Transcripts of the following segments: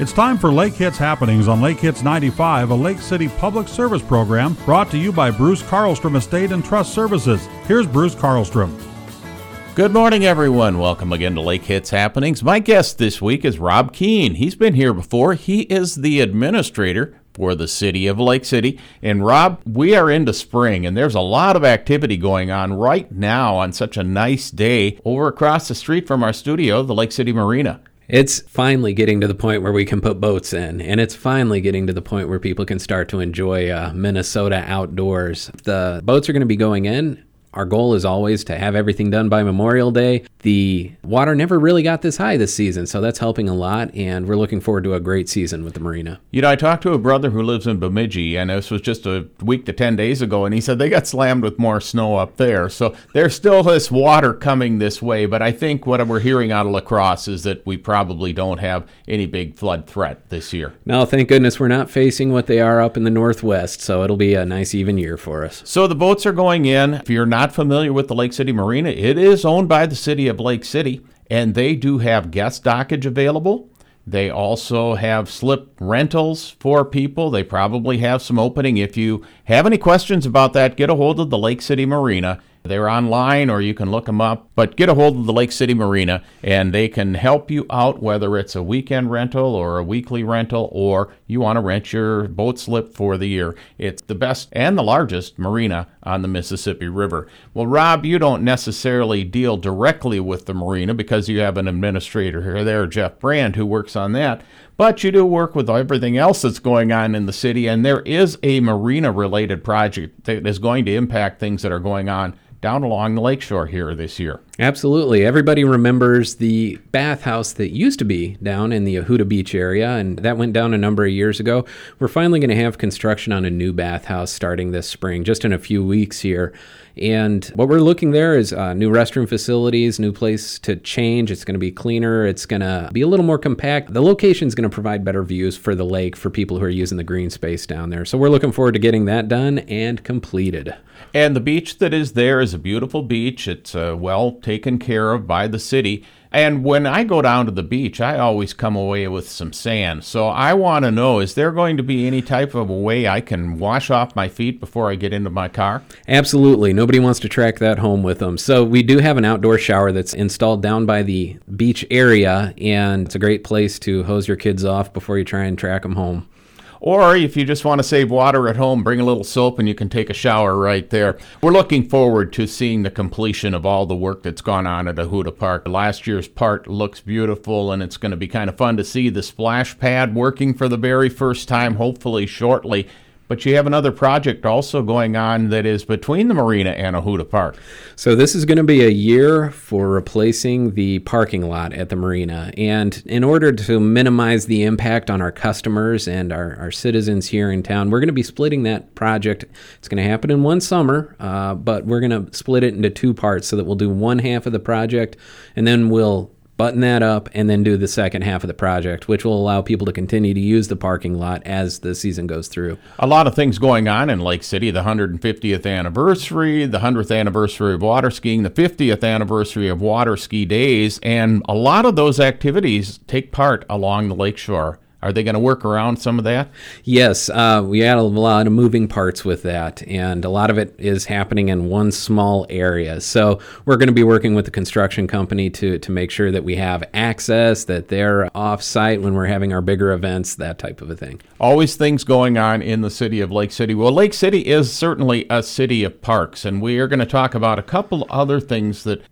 It's time for Lake Hits Happenings on Lake Hits 95, a Lake City public service program brought to you by Bruce Carlstrom Estate and Trust Services. Here's Bruce Carlstrom. Good morning, everyone. Welcome again to Lake Hits Happenings. My guest this week is Rob Keene. He's been here before. He is the administrator for the city of Lake City. And Rob, we are into spring, and there's a lot of activity going on right now on such a nice day over across the street from our studio, the Lake City Marina. It's finally getting to the point where we can put boats in, and it's finally getting to the point where people can start to enjoy uh, Minnesota outdoors. The boats are going to be going in our goal is always to have everything done by Memorial Day. The water never really got this high this season, so that's helping a lot, and we're looking forward to a great season with the marina. You know, I talked to a brother who lives in Bemidji, and this was just a week to 10 days ago, and he said they got slammed with more snow up there. So there's still this water coming this way, but I think what we're hearing out of La Crosse is that we probably don't have any big flood threat this year. No, thank goodness we're not facing what they are up in the northwest, so it'll be a nice even year for us. So the boats are going in. If you're not not familiar with the Lake City Marina, it is owned by the city of Lake City, and they do have guest dockage available. They also have slip rentals for people. They probably have some opening. If you have any questions about that, get a hold of the Lake City Marina they're online or you can look them up, but get a hold of the Lake City Marina and they can help you out whether it's a weekend rental or a weekly rental or you want to rent your boat slip for the year. It's the best and the largest marina on the Mississippi River. Well, Rob, you don't necessarily deal directly with the marina because you have an administrator here there, Jeff Brand, who works on that. But you do work with everything else that's going on in the city, and there is a marina related project that is going to impact things that are going on down along the lakeshore here this year. Absolutely. Everybody remembers the bathhouse that used to be down in the Ohuta Beach area, and that went down a number of years ago. We're finally going to have construction on a new bathhouse starting this spring, just in a few weeks here. And what we're looking there is uh, new restroom facilities, new place to change. It's going to be cleaner. It's going to be a little more compact. The location is going to provide better views for the lake for people who are using the green space down there. So we're looking forward to getting that done and completed. And the beach that is there is a beautiful beach. It's uh, well taken care of by the city. And when I go down to the beach, I always come away with some sand. So I want to know is there going to be any type of a way I can wash off my feet before I get into my car? Absolutely. Nobody wants to track that home with them. So we do have an outdoor shower that's installed down by the beach area, and it's a great place to hose your kids off before you try and track them home. Or if you just want to save water at home, bring a little soap and you can take a shower right there. We're looking forward to seeing the completion of all the work that's gone on at Ohuta Park. Last year's park looks beautiful and it's going to be kind of fun to see the splash pad working for the very first time, hopefully shortly. But you have another project also going on that is between the marina and Ohuta Park. So this is going to be a year for replacing the parking lot at the marina. And in order to minimize the impact on our customers and our, our citizens here in town, we're going to be splitting that project. It's going to happen in one summer, uh, but we're going to split it into two parts so that we'll do one half of the project and then we'll button that up, and then do the second half of the project, which will allow people to continue to use the parking lot as the season goes through. A lot of things going on in Lake City the 150th anniversary, the 100th anniversary of water skiing, the 50th anniversary of water ski days, and a lot of those activities take part along the lakeshore. Are they going to work around some of that? Yes, uh, we had a lot of moving parts with that, and a lot of it is happening in one small area. So we're going to be working with the construction company to to make sure that we have access, that they're off site when we're having our bigger events, that type of a thing. Always things going on in the city of Lake City. Well, Lake City is certainly a city of parks, and we are going to talk about a couple other things that.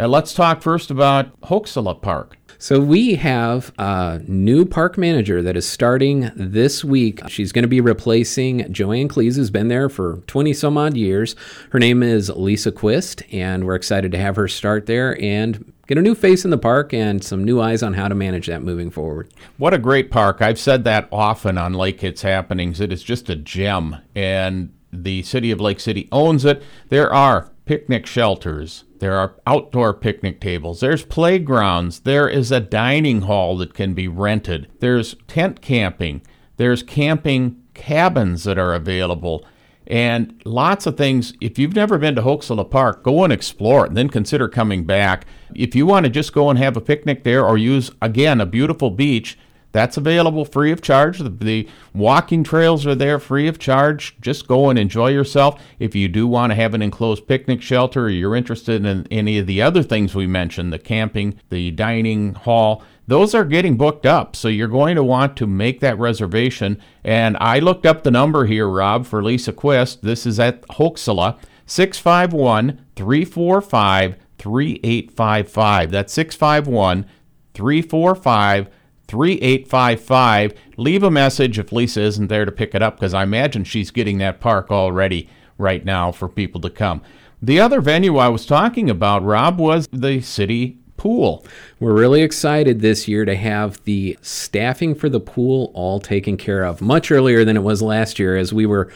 Uh, let's talk first about Hok-Si-La Park. So we have a new park manager that is starting this week. She's going to be replacing Joanne Cleese, who's been there for 20 some odd years. Her name is Lisa Quist, and we're excited to have her start there and get a new face in the park and some new eyes on how to manage that moving forward. What a great park. I've said that often on Lake Hits Happenings. It is just a gem, and the city of Lake City owns it. There are picnic shelters. There are outdoor picnic tables. There's playgrounds. There is a dining hall that can be rented. There's tent camping. There's camping cabins that are available. And lots of things. If you've never been to Hok-Si-La Park, go and explore it and then consider coming back. If you want to just go and have a picnic there or use, again, a beautiful beach, That's available free of charge. The, the, walking trails are there free of charge. Just go and enjoy yourself. If you do want to have an enclosed picnic shelter or you're interested in any of the other things we mentioned, the camping, the dining hall, those are getting booked up. So you're going to want to make that reservation. And I looked up the number here, Rob, for Lisa Quist. This is at Hok-Si-La, 651 345 3855. That's 651 345 3855. Leave a message if Lisa isn't there to pick it up because I imagine she's getting that park already right now for people to come. The other venue I was talking about, Rob, was the city pool. We're really excited this year to have the staffing for the pool all taken care of much earlier than it was last year as we were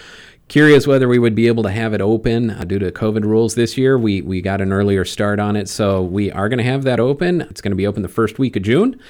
curious whether we would be able to have it open uh, due to COVID rules this year. We, we got an earlier start on it, so we are going to have that open. It's going to be open the first week of June.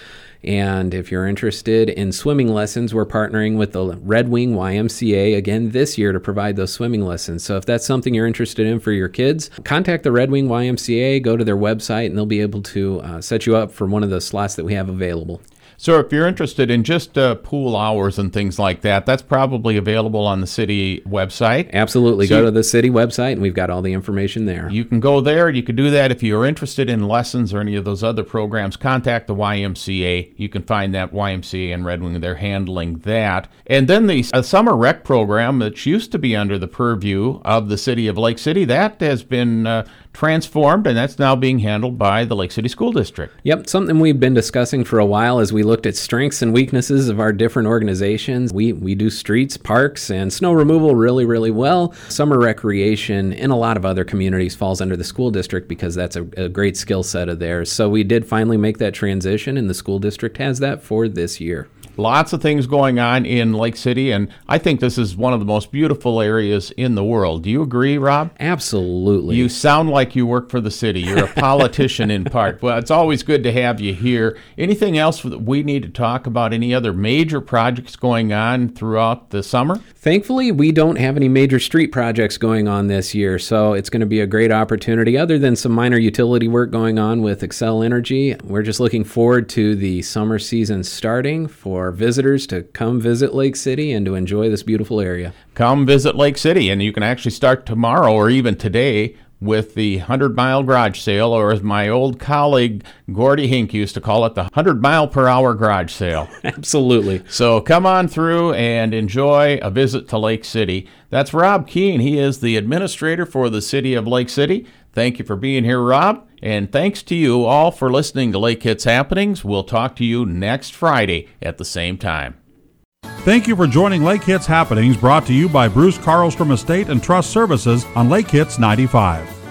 And if you're interested in swimming lessons, we're partnering with the Red Wing YMCA again this year to provide those swimming lessons. So if that's something you're interested in for your kids, contact the Red Wing YMCA, go to their website, and they'll be able to uh, set you up for one of the slots that we have available. So if you're interested in just uh, pool hours and things like that, that's probably available on the city website. Absolutely. So go to the city website and we've got all the information there. You can go there. You can do that. If you're interested in lessons or any of those other programs, contact the YMCA. You can find that YMCA in Red Wing. They're handling that. And then the uh, summer rec program, that used to be under the purview of the city of Lake City, that has been uh, transformed, and that's now being handled by the Lake City School District. Yep, something we've been discussing for a while as we looked at strengths and weaknesses of our different organizations. We we do streets, parks, and snow removal really, really well. Summer recreation in a lot of other communities falls under the school district because that's a, a great skill set of theirs. So we did finally make that transition, and the school district has that for this year. Lots of things going on in Lake City, and I think this is one of the most beautiful areas in the world. Do you agree, Rob? Absolutely. You sound like you work for the city. You're a politician in part. Well, it's always good to have you here. Anything else that we need to talk about? Any other major projects going on throughout the summer? Thankfully, we don't have any major street projects going on this year, so it's going to be a great opportunity. Other than some minor utility work going on with Xcel Energy, we're just looking forward to the summer season starting for for visitors to come visit Lake City and to enjoy this beautiful area. Come visit Lake City, and you can actually start tomorrow or even today with the 100 mile garage sale, or as my old colleague Gordy Hink used to call it, the 100 mile per hour garage sale. Absolutely. So come on through and enjoy a visit to Lake City. That's Rob Keene. He is the administrator for the city of Lake City. Thank you for being here, Rob. And thanks to you all for listening to Lake Hits Happenings. We'll talk to you next Friday at the same time. Thank you for joining Lake Hits Happenings, brought to you by Bruce Carlstrom Estate and Trust Services on Lake Hits 95.